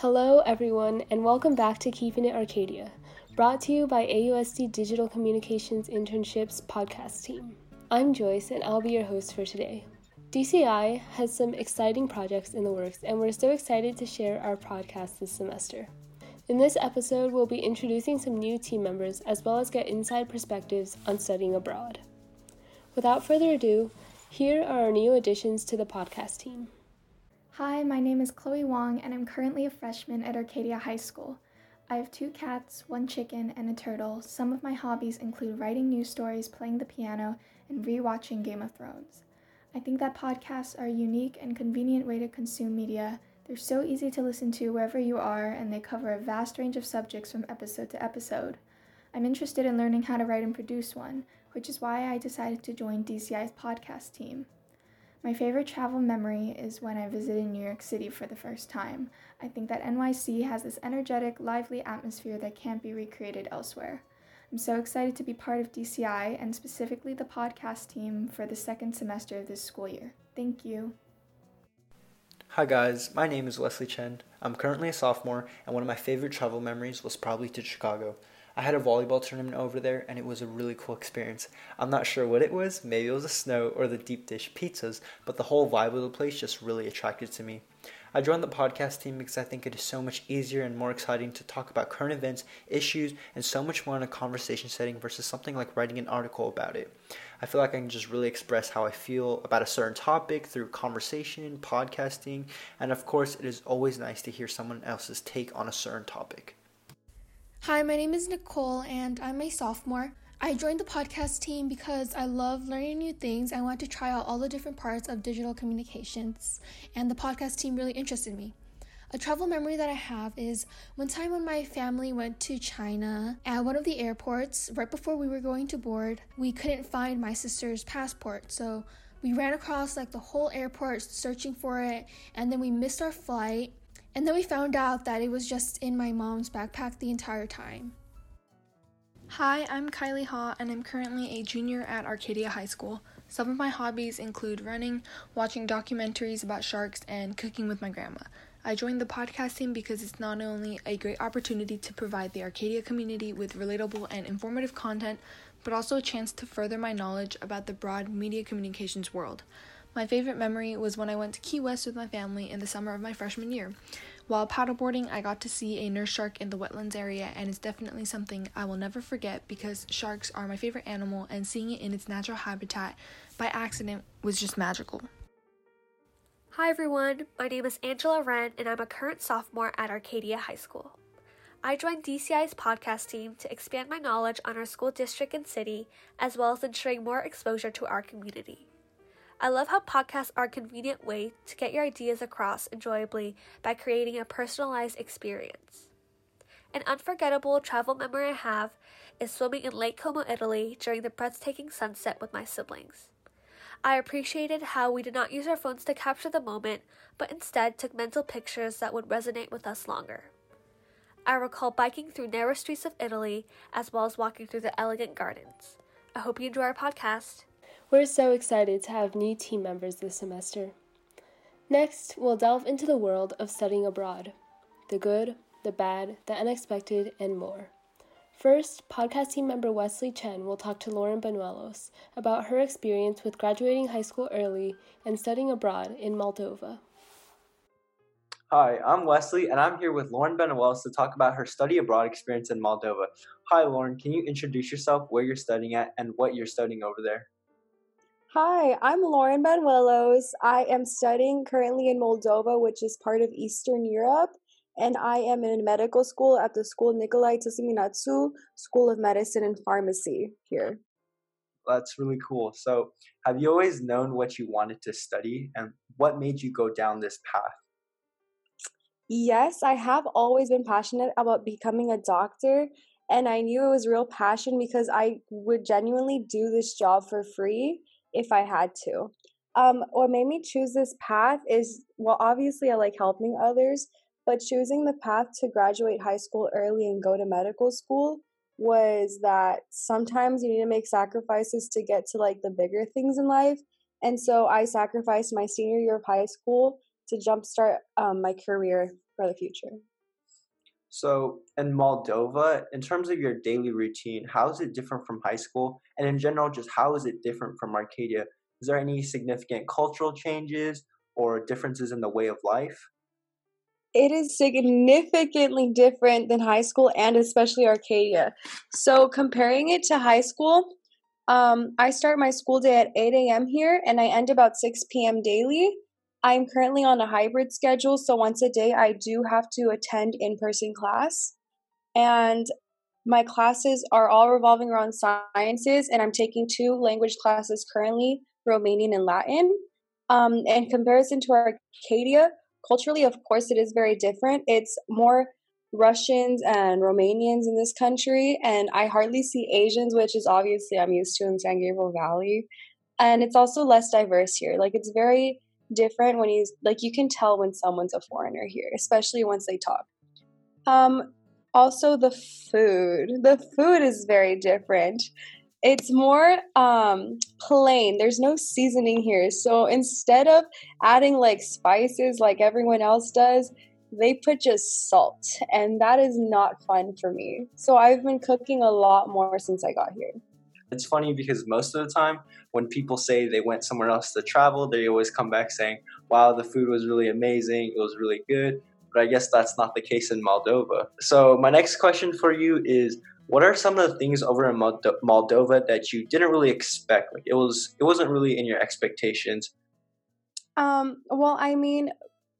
Hello, everyone, and welcome back to Keeping It Arcadia, brought to you by AUSD Digital Communications Internships podcast team. I'm Joyce, and I'll be your host for today. DCI has some exciting projects in the works, and we're so excited to share our podcast this semester. In this episode, we'll be introducing some new team members as well as get inside perspectives on studying abroad. Without further ado, here are our new additions to the podcast team. Hi, my name is Chloe Wong, and I'm currently a freshman at Arcadia High School. I have two cats, one chicken, and a turtle. Some of my hobbies include writing news stories, playing the piano, and rewatching Game of Thrones. I think that podcasts are a unique and convenient way to consume media. They're so easy to listen to wherever you are, and they cover a vast range of subjects from episode to episode. I'm interested in learning how to write and produce one, which is why I decided to join DCI's podcast team. My favorite travel memory is when I visited New York City for the first time. I think that NYC has this energetic, lively atmosphere that can't be recreated elsewhere. I'm so excited to be part of DCI and specifically the podcast team for the second semester of this school year. Thank you. Hi guys, my name is Wesley Chen. I'm currently a sophomore, and one of my favorite travel memories was probably to Chicago. I had a volleyball tournament over there and it was a really cool experience. I'm not sure what it was, maybe it was the snow or the deep dish pizzas, but the whole vibe of the place just really attracted to me. I joined the podcast team because I think it is so much easier and more exciting to talk about current events, issues, and so much more in a conversation setting versus something like writing an article about it. I feel like I can just really express how I feel about a certain topic through conversation, podcasting, and of course, it is always nice to hear someone else's take on a certain topic. Hi, my name is Nicole, and I'm a sophomore. I joined the podcast team because I love learning new things. I want to try out all the different parts of digital communications, and the podcast team really interested me. A travel memory that I have is one time when my family went to China at one of the airports, right before we were going to board, we couldn't find my sister's passport. So we ran across like the whole airport searching for it, and then we missed our flight. And then we found out that it was just in my mom's backpack the entire time. Hi, I'm Kylie Haw, and I'm currently a junior at Arcadia High School. Some of my hobbies include running, watching documentaries about sharks, and cooking with my grandma. I joined the podcast team because it's not only a great opportunity to provide the Arcadia community with relatable and informative content, but also a chance to further my knowledge about the broad media communications world. My favorite memory was when I went to Key West with my family in the summer of my freshman year. While paddleboarding, I got to see a nurse shark in the wetlands area, and it's definitely something I will never forget because sharks are my favorite animal, and seeing it in its natural habitat by accident was just magical. Hi everyone, my name is Angela Wren, and I'm a current sophomore at Arcadia High School. I joined DCI's podcast team to expand my knowledge on our school district and city, as well as ensuring more exposure to our community. I love how podcasts are a convenient way to get your ideas across enjoyably by creating a personalized experience. An unforgettable travel memory I have is swimming in Lake Como, Italy during the breathtaking sunset with my siblings. I appreciated how we did not use our phones to capture the moment, but instead took mental pictures that would resonate with us longer. I recall biking through narrow streets of Italy as well as walking through the elegant gardens. I hope you enjoy our podcast. We're so excited to have new team members this semester. Next, we'll delve into the world of studying abroad the good, the bad, the unexpected, and more. First, podcast team member Wesley Chen will talk to Lauren Benuelos about her experience with graduating high school early and studying abroad in Moldova. Hi, I'm Wesley, and I'm here with Lauren Benuelos to talk about her study abroad experience in Moldova. Hi, Lauren, can you introduce yourself, where you're studying at, and what you're studying over there? Hi, I'm Lauren Benuelos. I am studying currently in Moldova, which is part of Eastern Europe, and I am in medical school at the school Nicolae Testemițanu School of Medicine and Pharmacy here. That's really cool. So, have you always known what you wanted to study, and what made you go down this path? Yes, I have always been passionate about becoming a doctor, and I knew it was real passion because I would genuinely do this job for free if I had to. Um, what made me choose this path is well, obviously, I like helping others, but choosing the path to graduate high school early and go to medical school was that sometimes you need to make sacrifices to get to like the bigger things in life. And so I sacrificed my senior year of high school to jumpstart um, my career for the future. So, in Moldova, in terms of your daily routine, how is it different from high school? And in general, just how is it different from Arcadia? Is there any significant cultural changes or differences in the way of life? It is significantly different than high school and especially Arcadia. So, comparing it to high school, um, I start my school day at 8 a.m. here and I end about 6 p.m. daily. I'm currently on a hybrid schedule, so once a day I do have to attend in person class. And my classes are all revolving around sciences, and I'm taking two language classes currently Romanian and Latin. Um, in comparison to Arcadia, culturally, of course, it is very different. It's more Russians and Romanians in this country, and I hardly see Asians, which is obviously I'm used to in San Gabriel Valley. And it's also less diverse here. Like, it's very different when he's like you can tell when someone's a foreigner here, especially once they talk. Um also the food. The food is very different. It's more um plain. There's no seasoning here. So instead of adding like spices like everyone else does, they put just salt and that is not fun for me. So I've been cooking a lot more since I got here. It's funny because most of the time when people say they went somewhere else to travel, they always come back saying, wow, the food was really amazing, it was really good. But I guess that's not the case in Moldova. So, my next question for you is what are some of the things over in Moldova that you didn't really expect? Like it was it wasn't really in your expectations. Um, well, I mean,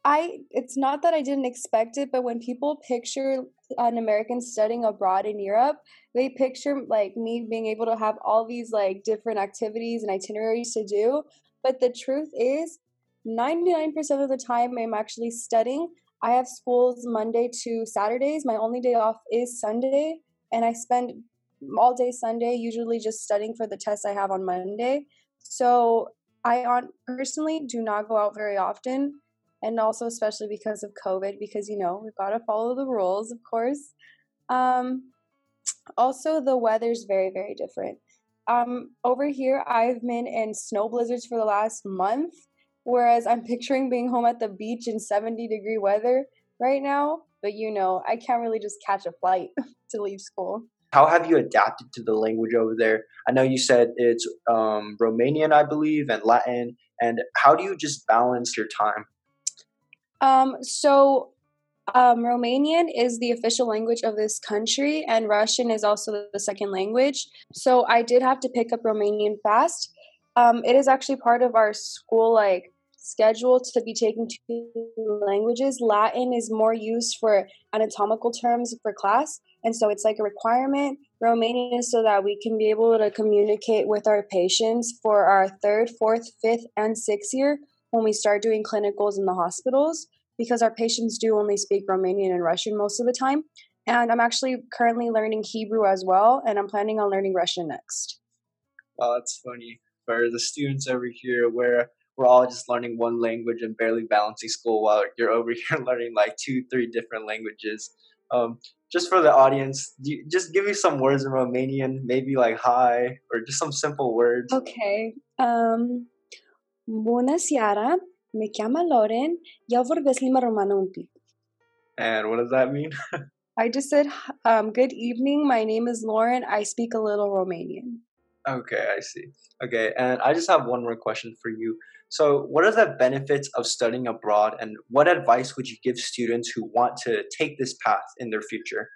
I it's not that I didn't expect it, but when people picture an American studying abroad in Europe, they picture like me being able to have all these like different activities and itineraries to do. But the truth is, 99% of the time I'm actually studying. I have schools Monday to Saturdays. My only day off is Sunday, and I spend all day Sunday usually just studying for the tests I have on Monday. So I on personally do not go out very often and also especially because of COVID, because you know we've got to follow the rules, of course. Um, also, the weather's very, very different. Um, over here, I've been in snow blizzards for the last month, whereas I'm picturing being home at the beach in 70 degree weather right now. But you know, I can't really just catch a flight to leave school. How have you adapted to the language over there? I know you said it's um, Romanian, I believe, and Latin. And how do you just balance your time? Um, so um, Romanian is the official language of this country, and Russian is also the second language. So I did have to pick up Romanian fast. Um, it is actually part of our school like schedule to be taking two languages. Latin is more used for anatomical terms for class, and so it's like a requirement. Romanian is so that we can be able to communicate with our patients for our third, fourth, fifth, and sixth year when we start doing clinicals in the hospitals because our patients do only speak Romanian and Russian most of the time. And I'm actually currently learning Hebrew as well, and I'm planning on learning Russian next. Wow, that's funny. For the students over here, where we're all just learning one language and barely balancing school, while you're over here learning like two, three different languages. Um, just for the audience, you, just give me some words in Romanian, maybe like hi, or just some simple words. Okay. Um, Bună seara, me cheamă Lauren, eu vorbesc limba romană un pic. And what does that mean? I just said, um, good evening, my name is Lauren, I speak a little Romanian. Okay, I see. Okay, and I just have one more question for you. So, what are the benefits of studying abroad, and what advice would you give students who want to take this path in their future?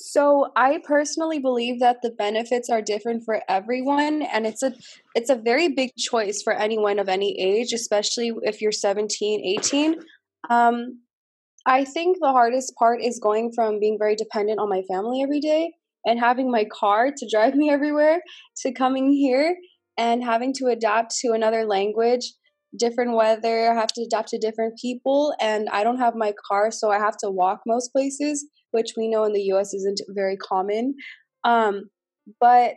So I personally believe that the benefits are different for everyone and it's a it's a very big choice for anyone of any age, especially if you're 17, 18. Um I think the hardest part is going from being very dependent on my family every day and having my car to drive me everywhere to coming here and having to adapt to another language, different weather, I have to adapt to different people and I don't have my car so I have to walk most places which we know in the US isn't very common. Um, but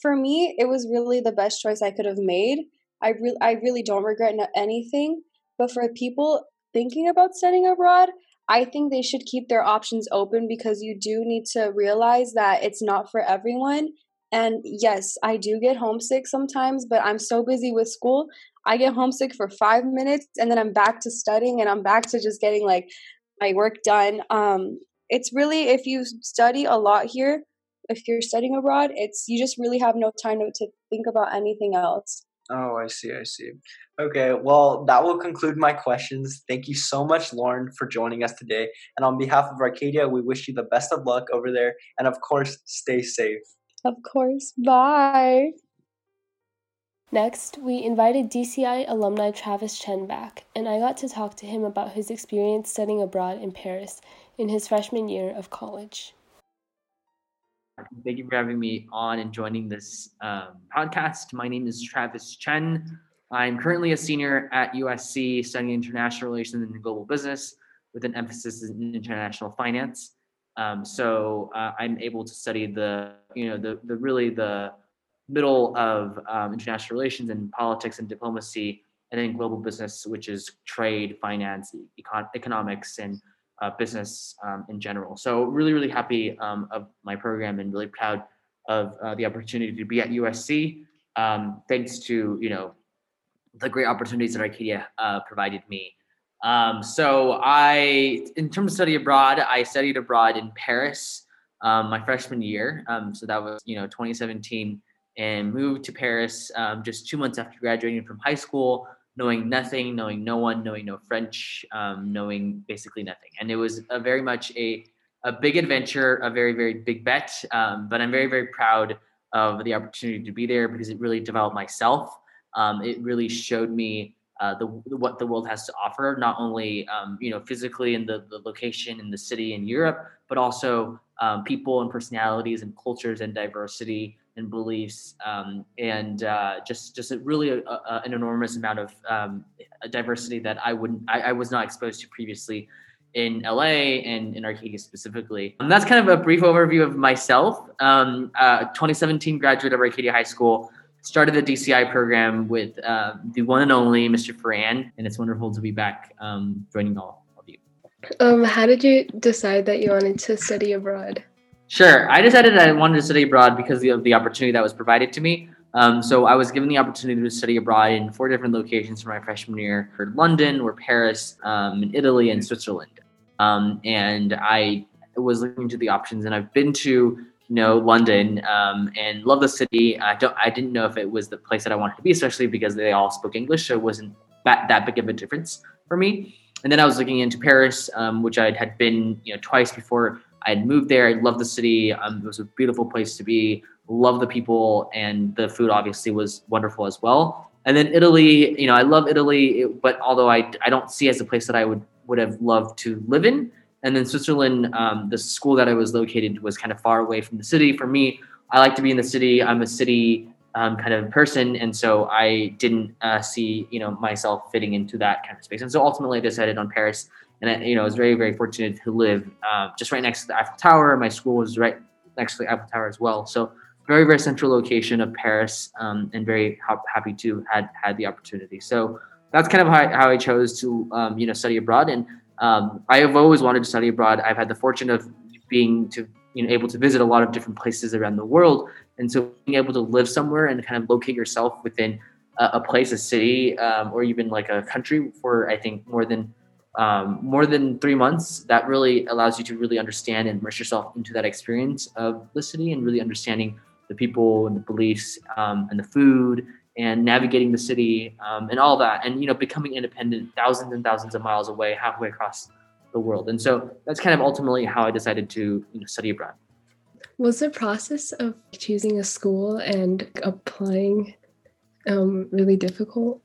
for me, it was really the best choice I could have made. I really, I really don't regret anything. But for people thinking about studying abroad, I think they should keep their options open because you do need to realize that it's not for everyone. And yes, I do get homesick sometimes, but I'm so busy with school. I get homesick for five minutes and then I'm back to studying and I'm back to just getting like my work done. Um, it's really, if you study a lot here, if you're studying abroad, it's you just really have no time to, to think about anything else. Oh, I see. I see. Okay. Well, that will conclude my questions. Thank you so much, Lauren, for joining us today. And on behalf of Arcadia, we wish you the best of luck over there. And of course, stay safe. Of course. Bye. Next, we invited DCI alumni Travis Chen back, and I got to talk to him about his experience studying abroad in Paris in his freshman year of college. Thank you for having me on and joining this um, podcast. My name is Travis Chen. I'm currently a senior at USC studying international relations and global business with an emphasis in international finance. Um, so uh, I'm able to study the, you know, the, the really the middle of um, international relations and politics and diplomacy, and then global business, which is trade, finance, econ- economics, and uh, business um, in general. So really, really happy um, of my program and really proud of uh, the opportunity to be at USC. Um, thanks to you know the great opportunities that Arcadia uh, provided me. Um, so I, in terms of study abroad, I studied abroad in Paris um, my freshman year. Um, so that was you know 2017, and moved to Paris just two months after graduating from high school knowing nothing, knowing no one, knowing no French, um, knowing basically nothing. And it was a very much a a big adventure, a very very big bet. Um, but I'm very very proud of the opportunity to be there because it really developed myself. Um, it really showed me uh, the what the world has to offer, not only um, you know physically in the, the location in the city in Europe, but also um, people and personalities and cultures and diversity and beliefs, um, and uh, just just really a, a, an enormous amount of um, diversity that I wouldn't I, I, was not exposed to previously in LA and in Arcadia specifically. And that's kind of a brief overview of myself. Um, uh, 2017 graduate of Arcadia High School. Started the DCI program with uh, the one and only Mr. Ferran, and it's wonderful to be back um, joining all of you. Um, how did you decide that you wanted to study abroad? Sure. I decided I wanted to study abroad because of the opportunity that was provided to me. Um, so I was given the opportunity to study abroad in four different locations for my freshman year: for London, or Paris, um, in Italy, and Switzerland. Um, and I was looking to the options, and I've been to you know London um, and love the city. I don't. I didn't know if it was the place that I wanted to be, especially because they all spoke English, so it wasn't that that big of a difference for me. And then I was looking into Paris, um, which I had been you know twice before I had moved there. I loved the city. Um, it was a beautiful place to be. Love the people, and the food obviously was wonderful as well. And then Italy, you know, I love Italy, but although I I don't see as a place that I would would have loved to live in. And then Switzerland, um, the school that I was located was kind of far away from the city. For me, I like to be in the city. I'm a city um, kind of person, and so I didn't uh, see you know myself fitting into that kind of space. And so ultimately, I decided on Paris and I, you know, I was very, very fortunate to live uh, just right next to the Eiffel Tower. My school was right next to the Eiffel Tower as well. So very, very central location of Paris, um, and very ha- happy to had had the opportunity. So that's kind of how, how I chose to, um, you know, study abroad. And um, I have always wanted to study abroad. I've had the fortune of being to, you know, able to visit a lot of different places around the world. And so being able to live somewhere and kind of locate yourself within a, a place, a city, um, or even like a country for, I think, more than um, more than three months, that really allows you to really understand and immerse yourself into that experience of the city and really understanding the people and the beliefs um, and the food and navigating the city um, and all that and you know becoming independent thousands and thousands of miles away halfway across the world. And so that's kind of ultimately how i decided to you know, study abroad. Was the process of choosing a school and applying um, really difficult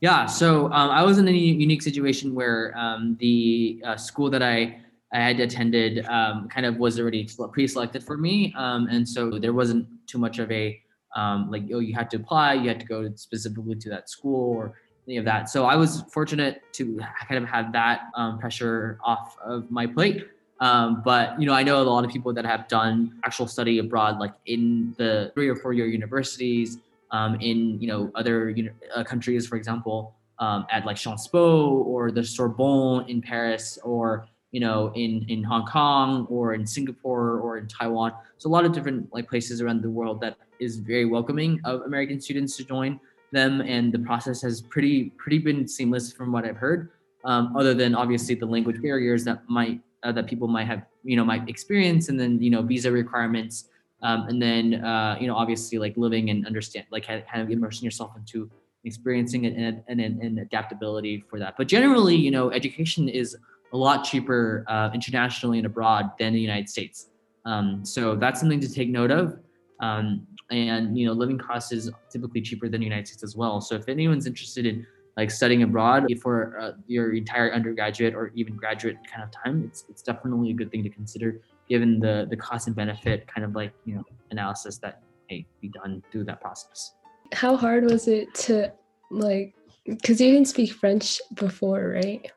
yeah, so um, I was in a unique situation where um, the uh, school that I, I had attended um, kind of was already pre-selected for me, um, and so there wasn't too much of a um, like oh you had to apply, you had to go specifically to that school or any of that. So I was fortunate to kind of have that um, pressure off of my plate. but you know, I know a lot of people that have done actual study abroad, like in the three or four year universities um, in you know other you know, uh, countries, for example, um, at like Sciences Po or the Sorbonne in Paris, or you know, in in Hong Kong or in Singapore or in Taiwan. So a lot of different like places around the world that is very welcoming of American students to join them, and the process has pretty pretty been seamless from what I've heard. Um, other than obviously the language barriers that might uh, that people might have you know might experience, and then you know visa requirements, um, and then uh, you know obviously like living and understand like kind of immersing yourself into experiencing it and, adaptability for that. But generally, you know, education is a lot cheaper uh, internationally and abroad than the United States. Um, so that's something to take note of. Um, and you know, living costs is typically cheaper than the United States as well. So if anyone's interested in like studying abroad for uh, your entire undergraduate or even graduate kind of time, it's it's definitely a good thing to consider given the the cost and benefit kind of like you know analysis that may be done through that process. How hard was it to like because you didn't speak French before, right?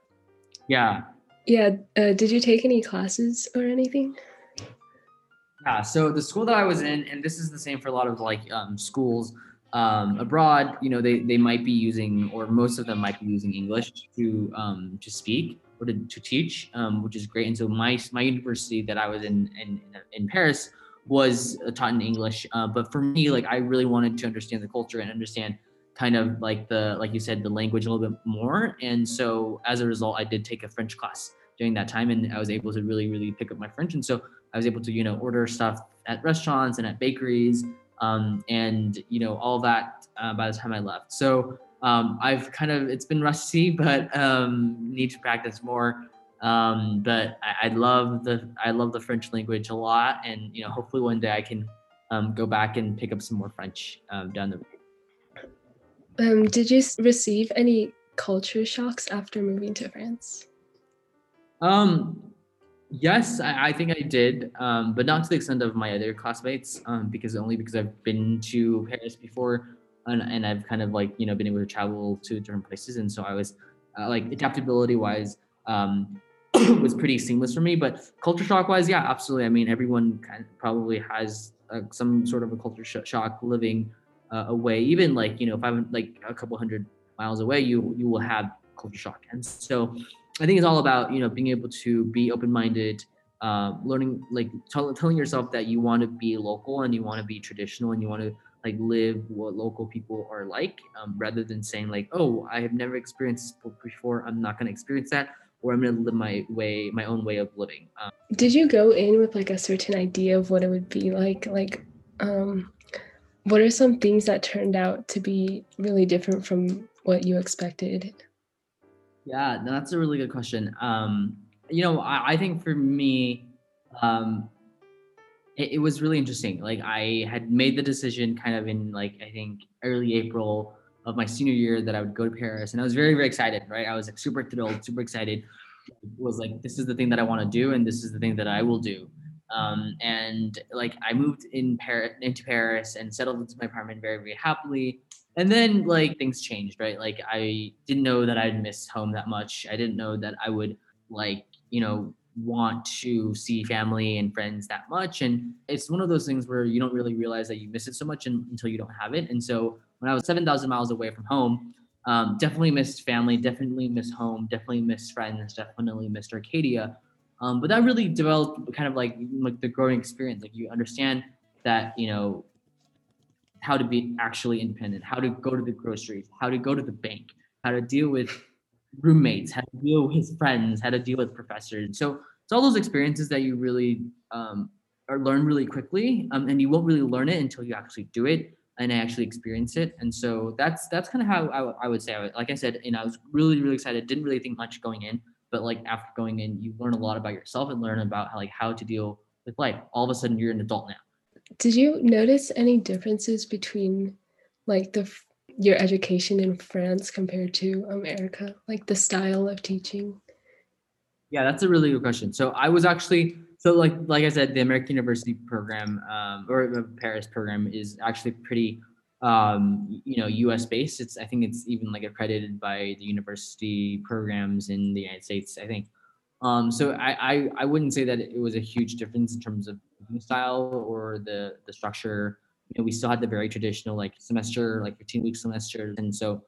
Yeah, yeah. Uh, did you take any classes or anything? Yeah. So the school that I was in, and this is the same for a lot of like um, schools um, abroad. You know, they they might be using, or most of them might be using English to um, to speak or to, to teach, um, which is great. And so my my university that I was in in in Paris was taught in English. Uh, but for me, like I really wanted to understand the culture and understand kind of like the like you said the language a little bit more and so as a result i did take a french class during that time and i was able to really really pick up my french and so i was able to you know order stuff at restaurants and at bakeries um, and you know all that uh, by the time i left so um, i've kind of it's been rusty but um, need to practice more. Um, but I, I, love the i love the french language a lot and you know hopefully one day i can um, go back and pick up some more french um, down the road. Um, did you receive any culture shocks after moving to France? Um, yes, I, I think I did, um, but not to the extent of my other classmates, um, because only because I've been to Paris before, and, and I've kind of like you know been able to travel to different places, and so I was uh, like adaptability wise, um, was pretty seamless for me. But culture shock wise, yeah, absolutely. I mean, everyone kind of probably has uh, some sort of a culture sh- shock living uh, away, even like you know if I'm like a couple hundred miles away, you you will have culture shock. And so I think it's all about you know being able to be open minded, uh, learning like t- telling yourself that you want to be local and you want to be traditional and you want to like live what local people are like, um, rather than saying like oh I have never experienced this before, I'm not going to experience that. Or I'm gonna live my way, my own way of living. Um, Did you go in with like a certain idea of what it would be like? Like, um, what are some things that turned out to be really different from what you expected? Yeah, that's a really good question. Um, you know, I, I think for me, um, it, it, was really interesting. Like I had made the decision kind of in like I think early April of my senior year that I would go to Paris, and I was very very excited. Right, I was like super thrilled, super excited. It was like this is the thing that I want to do, and this is the thing that I will do. Um, and like I moved in Paris into Paris and settled into my apartment very, very happily. And then like things changed, right? Like I didn't know that I'd miss home that much. I didn't know that I would like, you know, want to see family and friends that much. And it's one of those things where you don't really realize that you miss it so much in, until you don't have it. And so when I was 7,000 miles away from home, um, definitely missed family, definitely missed home, definitely missed friends, definitely missed Arcadia. Um, but that really developed kind of like like the growing experience. Like you understand that you know how to be actually independent, how to go to the groceries, how to go to the bank, how to deal with roommates, how to deal with his friends, how to deal with professors. So it's all those experiences that you really um, learn really quickly, um, and you won't really learn it until you actually do it and actually experience it. And so that's that's kind of how I, I would say. Like I said, and I was really really excited. Didn't really think much going in, but like after going in you learn a lot about yourself and learn about how, like how to deal with life all of a sudden you're an adult now did you notice any differences between like the your education in france compared to america like the style of teaching yeah that's a really good question so i was actually so like like i said the american university program um, or the paris program is actually pretty um, you know, U.S. based. It's I think it's even like accredited by the university programs in the United States. I think. Um, so I, I I wouldn't say that it was a huge difference in terms of style or the the structure. You know, we still had the very traditional like semester, like 15 week semester. and so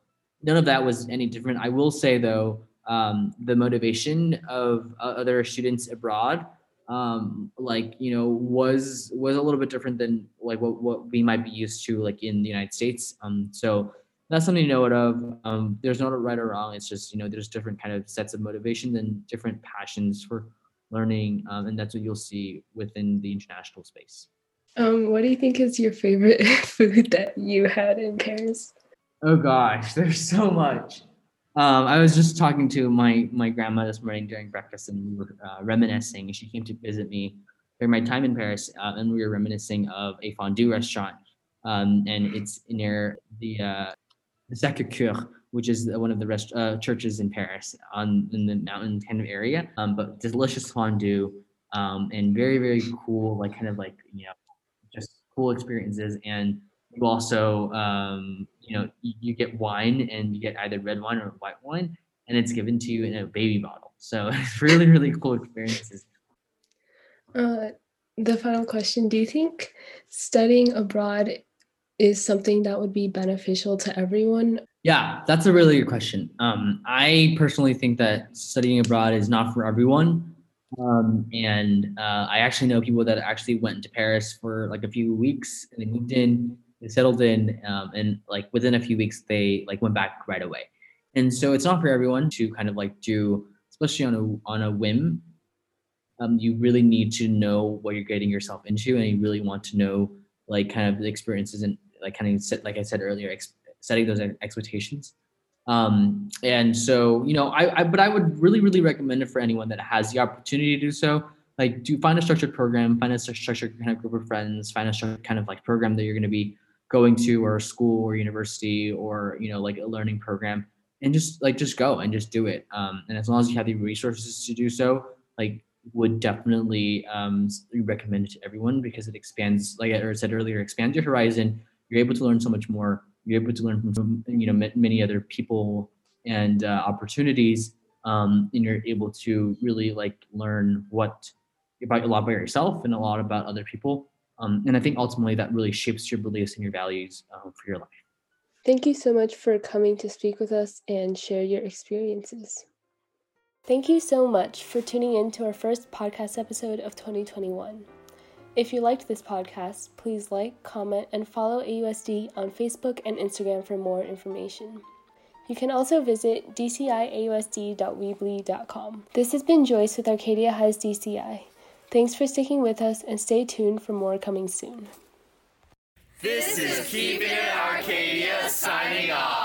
none of that was any different. I will say though, um, the motivation of uh, other students abroad um, like you know was was a little bit different than like what, what we might be used to like in the united states um, so that's something to note of um, there's no right or wrong it's just you know there's different kind of sets of motivation and different passions for learning um, and that's what you'll see within the international space um, what do you think is your favorite food that you had in paris oh gosh there's so much um, I was just talking to my my grandma this morning during breakfast, and we were uh, reminiscing. She came to visit me during my time in Paris, uh, and we were reminiscing of a fondue restaurant, um, and it's near the uh, Sacré-Cœur, which is one of the rest, uh, churches in Paris on in the mountain kind of area. Um, but delicious fondue, um, and very very cool, like kind of like you know, cool experiences and you also um, you know you, you, get wine and you get either red wine or white wine and it's given to you in a baby bottle. So it's really really cool experiences. Uh, the final question do you think studying abroad is something that would be beneficial to everyone? Yeah that's a really good question. Um, i personally think that studying abroad is not for everyone um, and uh, I actually know people that actually went to Paris for like a few weeks and they moved in they settled in um, and like within a few weeks they like went back right away. And so it's not for everyone to kind of like do especially on a on a whim. Um, you really need to know what you're getting yourself into and you really want to know like kind of the experiences and like kind of set like i said earlier ex- setting those expectations um, and so you know I, I but i would really really recommend it for anyone that has the opportunity to do so. Like do find a structured program find a structured kind of group of friends find a structured kind of like program that you're going to be going to or a school or university or you know like a learning program. And just like just go and just do it. Um, and as long as you have the resources to do so like would definitely um, recommend it to everyone because it expands like i said earlier expands your horizon. You're able to learn so much more you're able to learn from you know many other people and uh, opportunities um, and you're able to really like learn what about a lot about yourself and a lot about other people um, and I think ultimately that really shapes your beliefs and your values um, for your life. Thank you so much for coming to speak with us and share your experiences. Thank you so much for tuning in to our first podcast episode of 2021. If you liked this podcast, please like, comment, and follow AUSD on Facebook and Instagram for more information. You can also visit dciausd.weebly.com. This has been Joyce with Arcadia High's DCI. Thanks for sticking with us and stay tuned for more coming soon. This is Keeping It Arcadia signing off.